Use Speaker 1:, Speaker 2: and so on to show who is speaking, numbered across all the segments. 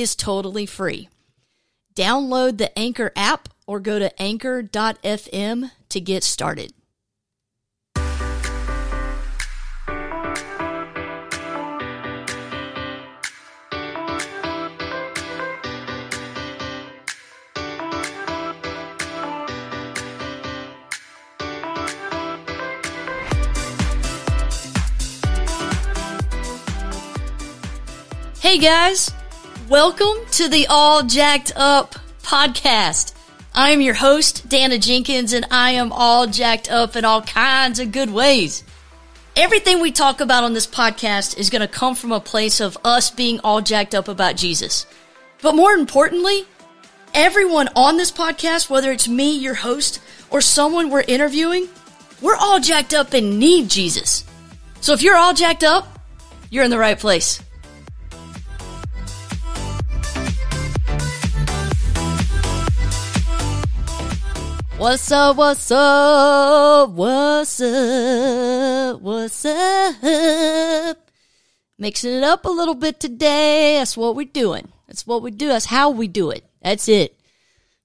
Speaker 1: is totally free. Download the Anchor app or go to anchor.fm to get started. Hey guys, welcome to the All Jacked Up podcast. I am your host, Dana Jenkins, and I am all jacked up in all kinds of good ways. Everything we talk about on this podcast is going to come from a place of us being all jacked up about Jesus. But more importantly, everyone on this podcast, whether it's me, your host, or someone we're interviewing, we're all jacked up and need Jesus. So if you're all jacked up, you're in the right place. What's up? What's up? What's up? What's up? Mixing it up a little bit today. That's what we're doing. That's what we do. That's how we do it. That's it.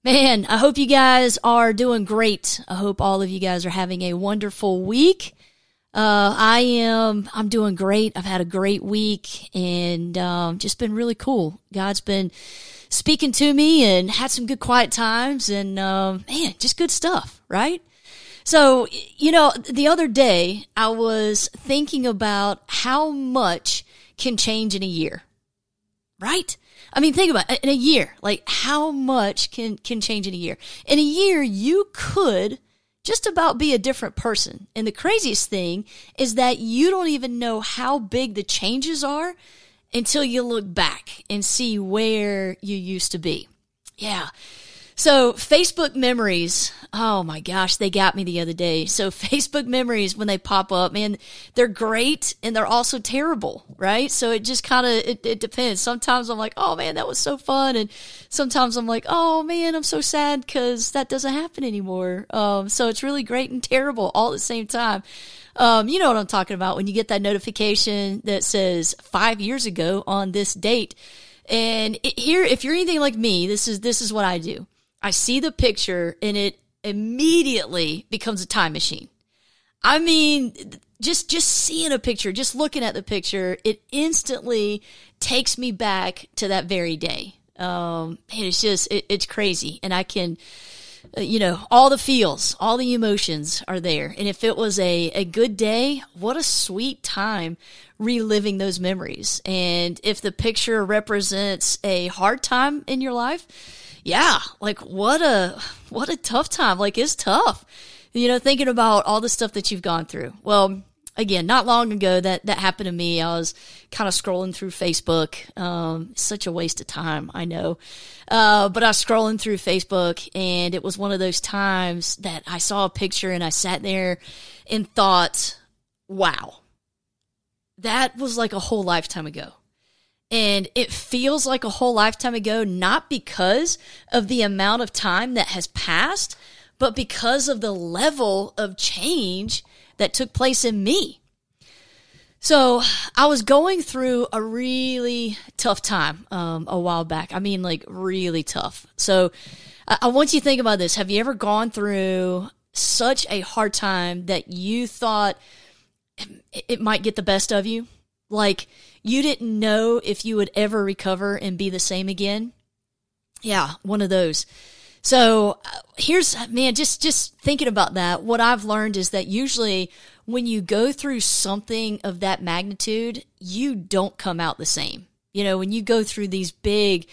Speaker 1: Man, I hope you guys are doing great. I hope all of you guys are having a wonderful week. Uh, I am, I'm doing great. I've had a great week and, um, just been really cool. God's been, speaking to me and had some good quiet times and um, man, just good stuff, right? So, you know, the other day I was thinking about how much can change in a year, right? I mean, think about it. in a year, like how much can, can change in a year? In a year, you could just about be a different person. And the craziest thing is that you don't even know how big the changes are until you look back and see where you used to be. Yeah. So Facebook memories, oh my gosh, they got me the other day. So Facebook memories, when they pop up, man, they're great and they're also terrible, right? So it just kind of, it, it depends. Sometimes I'm like, oh man, that was so fun. And sometimes I'm like, oh man, I'm so sad because that doesn't happen anymore. Um, so it's really great and terrible all at the same time. Um, you know what I'm talking about when you get that notification that says five years ago on this date. And it, here, if you're anything like me, this is this is what I do. I see the picture and it immediately becomes a time machine. I mean, just just seeing a picture, just looking at the picture, it instantly takes me back to that very day. Um, and it's just it, it's crazy, and I can uh, you know, all the feels, all the emotions are there. And if it was a, a good day, what a sweet time reliving those memories. And if the picture represents a hard time in your life, yeah, like what a, what a tough time. Like it's tough, you know, thinking about all the stuff that you've gone through. Well, again, not long ago that that happened to me. I was kind of scrolling through Facebook. Um, such a waste of time, I know. Uh, but I was scrolling through Facebook, and it was one of those times that I saw a picture, and I sat there and thought, "Wow, that was like a whole lifetime ago." And it feels like a whole lifetime ago, not because of the amount of time that has passed, but because of the level of change that took place in me. So I was going through a really tough time um, a while back. I mean, like really tough. So I, I want you to think about this. Have you ever gone through such a hard time that you thought it might get the best of you? Like you didn't know if you would ever recover and be the same again? Yeah, one of those. So uh, here's, man, just, just thinking about that. What I've learned is that usually when you go through something of that magnitude, you don't come out the same. You know, when you go through these big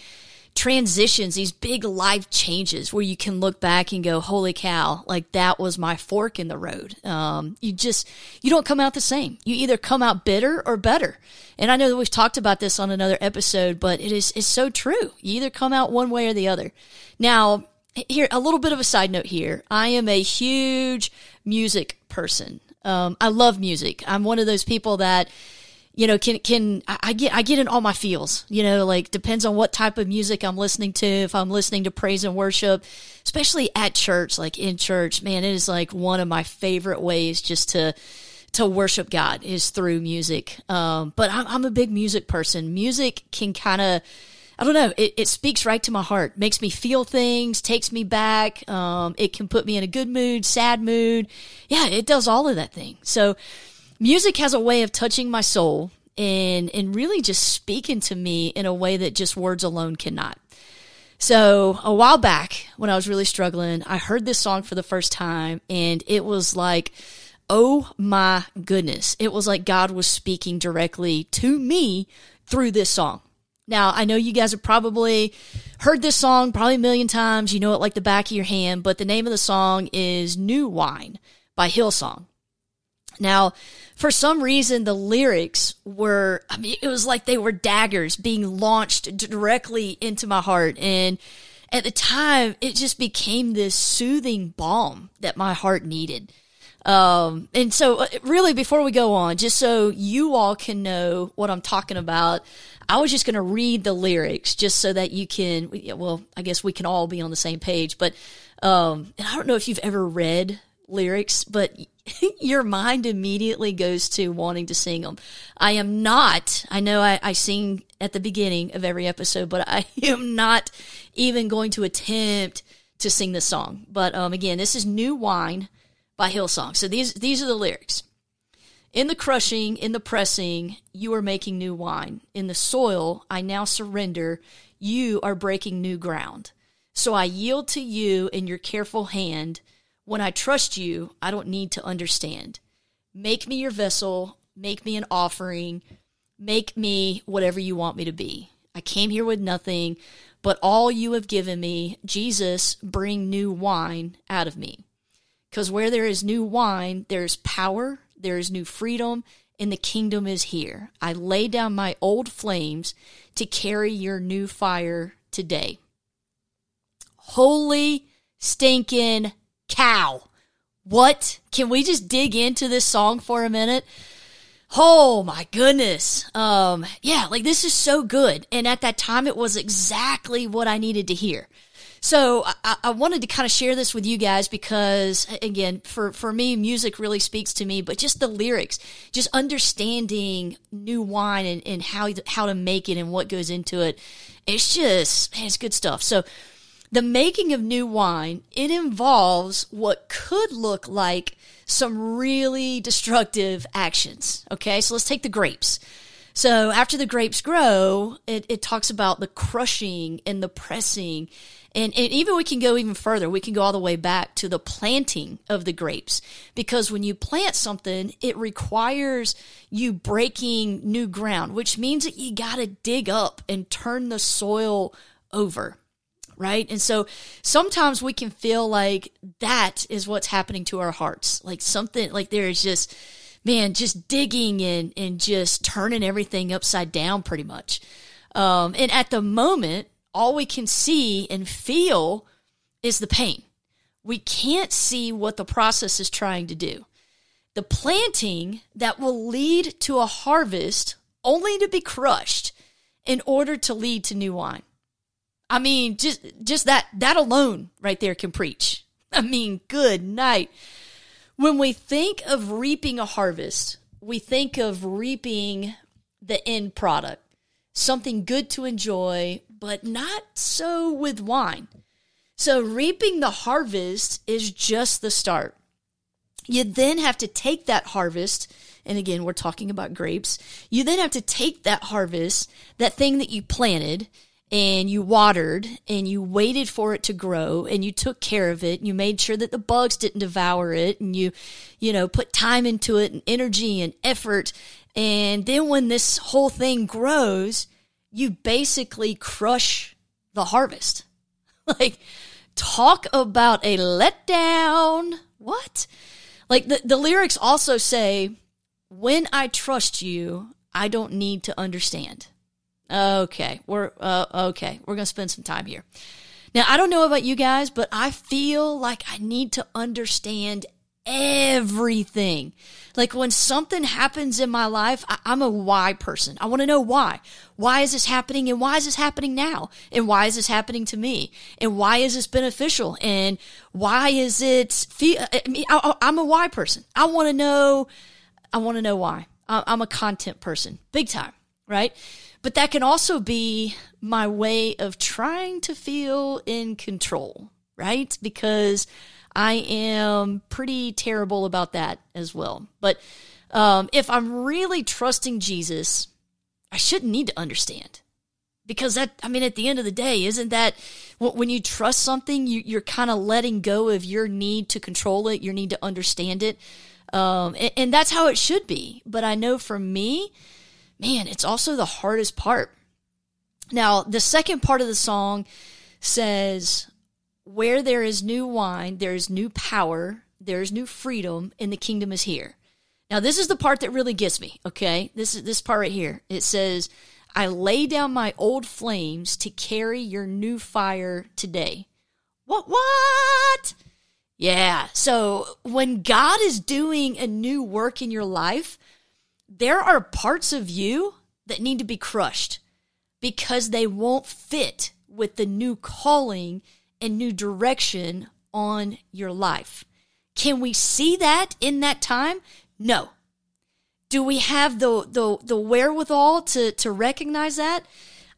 Speaker 1: transitions, these big life changes where you can look back and go, holy cow, like that was my fork in the road. Um, you just, you don't come out the same. You either come out bitter or better. And I know that we've talked about this on another episode, but it is, it's so true. You either come out one way or the other. Now, here, a little bit of a side note here. I am a huge music person. Um, I love music. I'm one of those people that, you know, can can I get I get in all my feels. You know, like depends on what type of music I'm listening to. If I'm listening to praise and worship, especially at church, like in church, man, it is like one of my favorite ways just to to worship God is through music. Um, but I'm, I'm a big music person. Music can kind of I don't know. It, it, speaks right to my heart, makes me feel things, takes me back. Um, it can put me in a good mood, sad mood. Yeah, it does all of that thing. So music has a way of touching my soul and and really just speaking to me in a way that just words alone cannot. So a while back when I was really struggling, I heard this song for the first time and it was like, oh my goodness. It was like God was speaking directly to me through this song. Now, I know you guys have probably heard this song probably a million times. You know it like the back of your hand, but the name of the song is New Wine by Hillsong. Now, for some reason, the lyrics were, I mean, it was like they were daggers being launched directly into my heart. And at the time, it just became this soothing balm that my heart needed. Um, and so uh, really before we go on, just so you all can know what I'm talking about, I was just going to read the lyrics just so that you can, well, I guess we can all be on the same page, but, um, and I don't know if you've ever read lyrics, but your mind immediately goes to wanting to sing them. I am not, I know I, I sing at the beginning of every episode, but I am not even going to attempt to sing this song. But um, again, this is New Wine by Hillsong. So these, these are the lyrics. In the crushing, in the pressing, you are making new wine. In the soil, I now surrender. You are breaking new ground. So I yield to you in your careful hand when I trust you, I don't need to understand. Make me your vessel, make me an offering, make me whatever you want me to be. I came here with nothing, but all you have given me, Jesus, bring new wine out of me. Because where there is new wine, there's power, there is new freedom, and the kingdom is here. I lay down my old flames to carry your new fire today. Holy stinking cow. What? Can we just dig into this song for a minute? Oh my goodness. Um, yeah, like this is so good. And at that time, it was exactly what I needed to hear. So I, I, wanted to kind of share this with you guys because, again, for, for me, music really speaks to me, but just the lyrics, just understanding new wine and, and how, how to make it and what goes into it. It's just, man, it's good stuff. So the making of new wine, it involves what could look like some really destructive actions. Okay, so let's take the grapes. So after the grapes grow, it, it talks about the crushing and the pressing. And, and even we can go even further. We can go all the way back to the planting of the grapes. Because when you plant something, it requires you breaking new ground, which means that you got to dig up and turn the soil over right? And so sometimes we can feel like that is what's happening to our hearts. Like something, like there is just, man, just digging and, and just turning everything upside down pretty much. Um, and at the moment, all we can see and feel is the pain. We can't see what the process is trying to do. The planting that will lead to a harvest only to be crushed in order to lead to new wine. I mean, just just that that alone right there can preach. I mean, good night. When we think of reaping a harvest, we think of reaping the end product, something good to enjoy, but not so with wine. So, reaping the harvest is just the start. You then have to take that harvest, and again, we're talking about grapes. You then have to take that harvest, that thing that you planted, and you watered and you waited for it to grow and you took care of it and you made sure that the bugs didn't devour it and you you know put time into it and energy and effort and then when this whole thing grows you basically crush the harvest. like, talk about a letdown. What? Like, the, the lyrics also say, when I trust you, I don't need to understand. Okay, we're uh, okay. We're gonna spend some time here. Now, I don't know about you guys, but I feel like I need to understand everything. Like when something happens in my life, I, am a why person. I want to know why. Why is this happening? And why is this happening now? And why is this happening to me? And why is this beneficial? And why is it, I, am a why person. I want to know, I want to know why. I'm a content person, big time, right? But that can also be my way of trying to feel in control, right? Because I am pretty terrible about that as well. But um, if I'm really trusting Jesus, I shouldn't need to understand. Because that, I mean, at the end of the day, isn't that when you trust something, you, you're kind of letting go of your need to control it, your need to understand it. Um, and, and that's how it should be. But I know for me, man, it's also the hardest part. Now, the second part of the song says, Where there is new wine, there is new power, there is new freedom, and the kingdom is here. Now, this is the part that really gets me, okay? This is this part right here. It says, I lay down my old flames to carry your new fire today. What, what? Yeah. So when God is doing a new work in your life, there are parts of you that need to be crushed because they won't fit with the new calling and new direction on your life. Can we see that in that time? No. Do we have the the the wherewithal to to recognize that?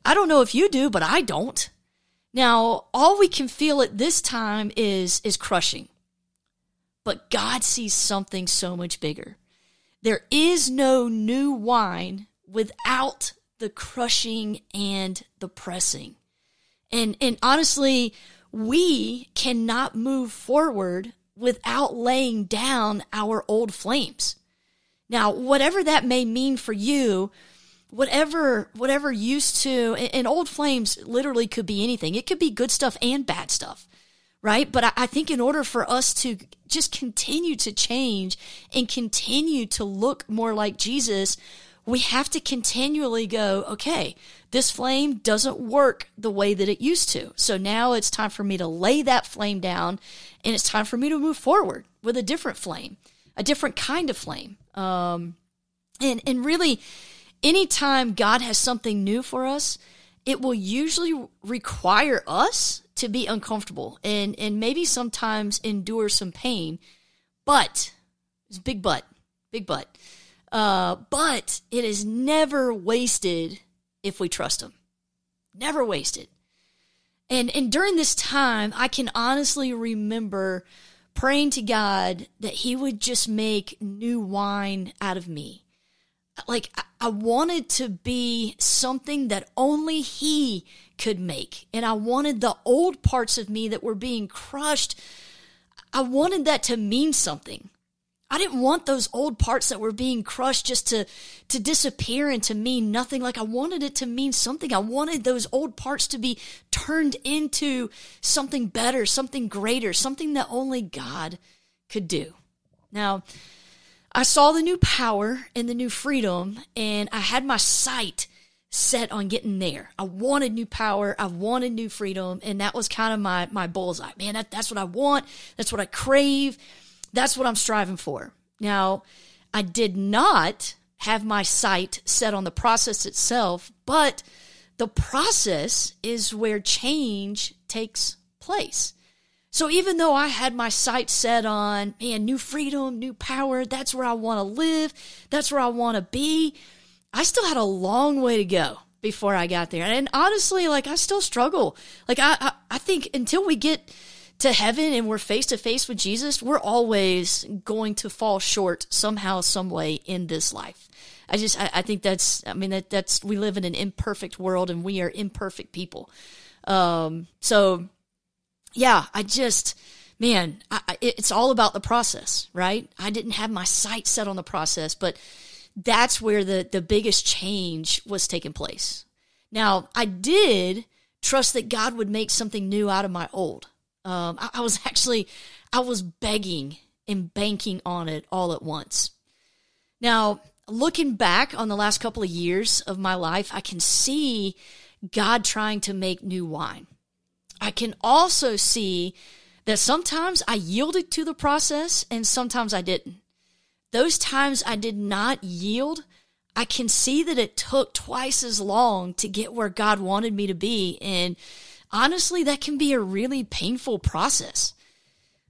Speaker 1: I don't know if you do, but I don't. Now, all we can feel at this time is is crushing. But God sees something so much bigger. There is no new wine without the crushing and the pressing. And and honestly, we cannot move forward without laying down our old flames. Now, whatever that may mean for you, whatever whatever used to and old flames literally could be anything. It could be good stuff and bad stuff right? But I, think in order for us to just continue to change and continue to look more like Jesus, we have to continually go, okay, this flame doesn't work the way that it used to. So now it's time for me to lay that flame down and it's time for me to move forward with a different flame, a different kind of flame. Um, and, and really, anytime God has something new for us, it will usually require us to be uncomfortable and and maybe sometimes endure some pain but it's big but big but uh, but it is never wasted if we trust him never wasted. And and during this time i can honestly remember praying to god that he would just make new wine out of me like I wanted to be something that only he could make. And I wanted the old parts of me that were being crushed, I wanted that to mean something. I didn't want those old parts that were being crushed just to to disappear and to mean nothing. Like I wanted it to mean something. I wanted those old parts to be turned into something better, something greater, something that only God could do. Now, I saw the new power and the new freedom, and I had my sight set on getting there. I wanted new power, I wanted new freedom, and that was kind of my my bullseye. Man, that, that's what I want. That's what I crave. That's what I'm striving for. Now, I did not have my sight set on the process itself, but the process is where change takes place. So even though I had my sights set on, man, new freedom, new power, that's where I want to live, that's where I want to be, I still had a long way to go before I got there. And honestly, like I still struggle. Like I, I, I think until we get to heaven and we're face to face with Jesus, we're always going to fall short somehow, some way in this life. I just, I, I think that's, I mean, that that's, we live in an imperfect world and we are imperfect people. Um, so yeah, I just, man, I, it's all about the process, right? I didn't have my sight set on the process, but that's where the, the biggest change was taking place. Now, I did trust that God would make something new out of my old. Um, I, I was actually, I was begging and banking on it all at once. Now, looking back on the last couple of years of my life, I can see God trying to make new wine. I can also see that sometimes I yielded to the process and sometimes I didn't. Those times I did not yield, I can see that it took twice as long to get where God wanted me to be. And honestly, that can be a really painful process.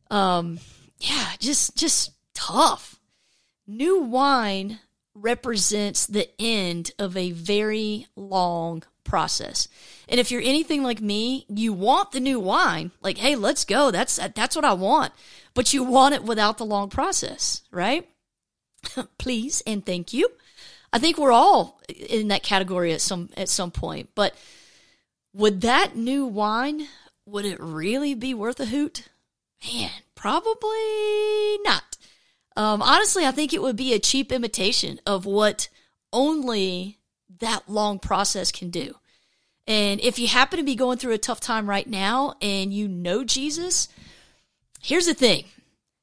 Speaker 1: Um, yeah, just, just tough. New wine represents the end of a very long process. And if you're anything like me, you want the new wine. Like, hey, let's go. That's that's what I want. But you want it without the long process, right? Please and thank you. I think we're all in that category at some at some point. But would that new wine would it really be worth a hoot? Man, probably not. Um, honestly, I think it would be a cheap imitation of what only that long process can do. And if you happen to be going through a tough time right now and you know Jesus, here's the thing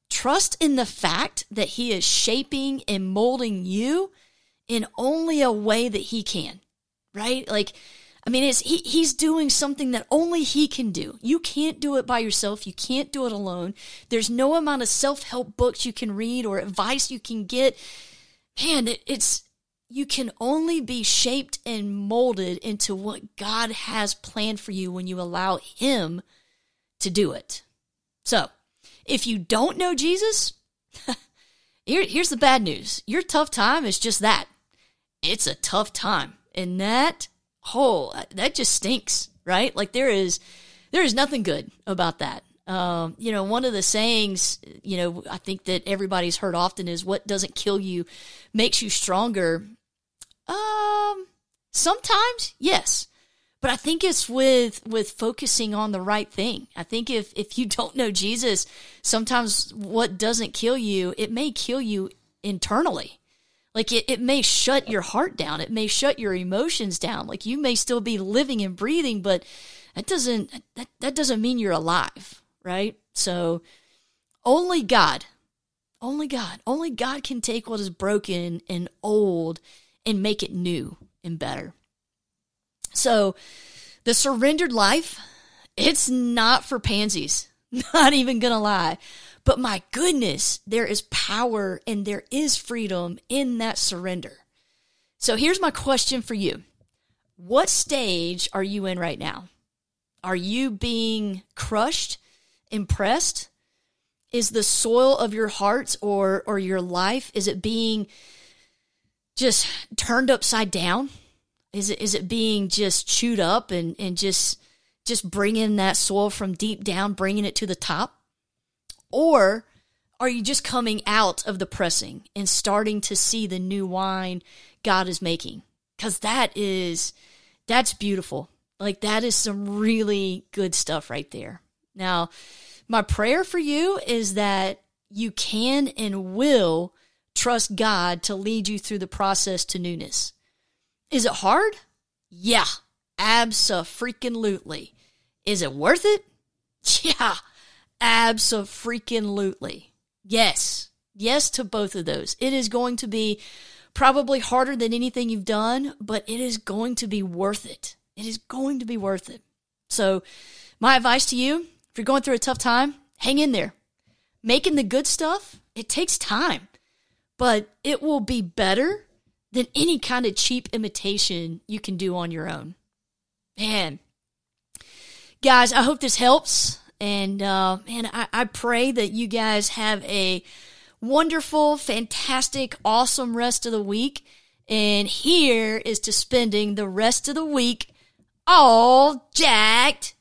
Speaker 1: trust in the fact that He is shaping and molding you in only a way that He can, right? Like, I mean, it's, he, he's doing something that only he can do. You can't do it by yourself. You can't do it alone. There's no amount of self help books you can read or advice you can get. Man, it, it's you can only be shaped and molded into what God has planned for you when you allow Him to do it. So, if you don't know Jesus, here, here's the bad news your tough time is just that it's a tough time. And that, oh, that just stinks, right? Like there is, there is nothing good about that. Um, you know, one of the sayings, you know, I think that everybody's heard often is what doesn't kill you makes you stronger. Um, sometimes, yes. But I think it's with with focusing on the right thing. I think if if you don't know Jesus, sometimes what doesn't kill you, it may kill you internally. Like it, it may shut your heart down. It may shut your emotions down. Like you may still be living and breathing, but that doesn't that, that doesn't mean you're alive, right? So only God, only God, only God can take what is broken and old and make it new and better. So, the surrendered life, it's not for pansies. Not even gonna lie. But my goodness, there is power and there is freedom in that surrender. So here's my question for you What stage are you in right now? Are you being crushed, impressed? Is the soil of your heart or, or your life, is it being just turned upside down? Is it is it being just chewed up and and just just bringing that soil from deep down, bringing it to the top? Or are you just coming out of the pressing and starting to see the new wine God is making? Cuz that is that's beautiful. Like that is some really good stuff right there. Now, my prayer for you is that you can and will trust God to lead you through the process to newness. Is it hard? Yeah, absolutely. Is it worth it? Yeah, absolutely. Yes, yes to both of those. It is going to be probably harder than anything you've done, but it is going to be worth it. It is going to be worth it. So, my advice to you if you're going through a tough time, hang in there. Making the good stuff, it takes time but it will be better than any kind of cheap imitation you can do on your own. Man, guys, I hope this helps. And uh, man, I, I pray that you guys have a wonderful, fantastic, awesome rest of the week. And here is to spending the rest of the week all jacked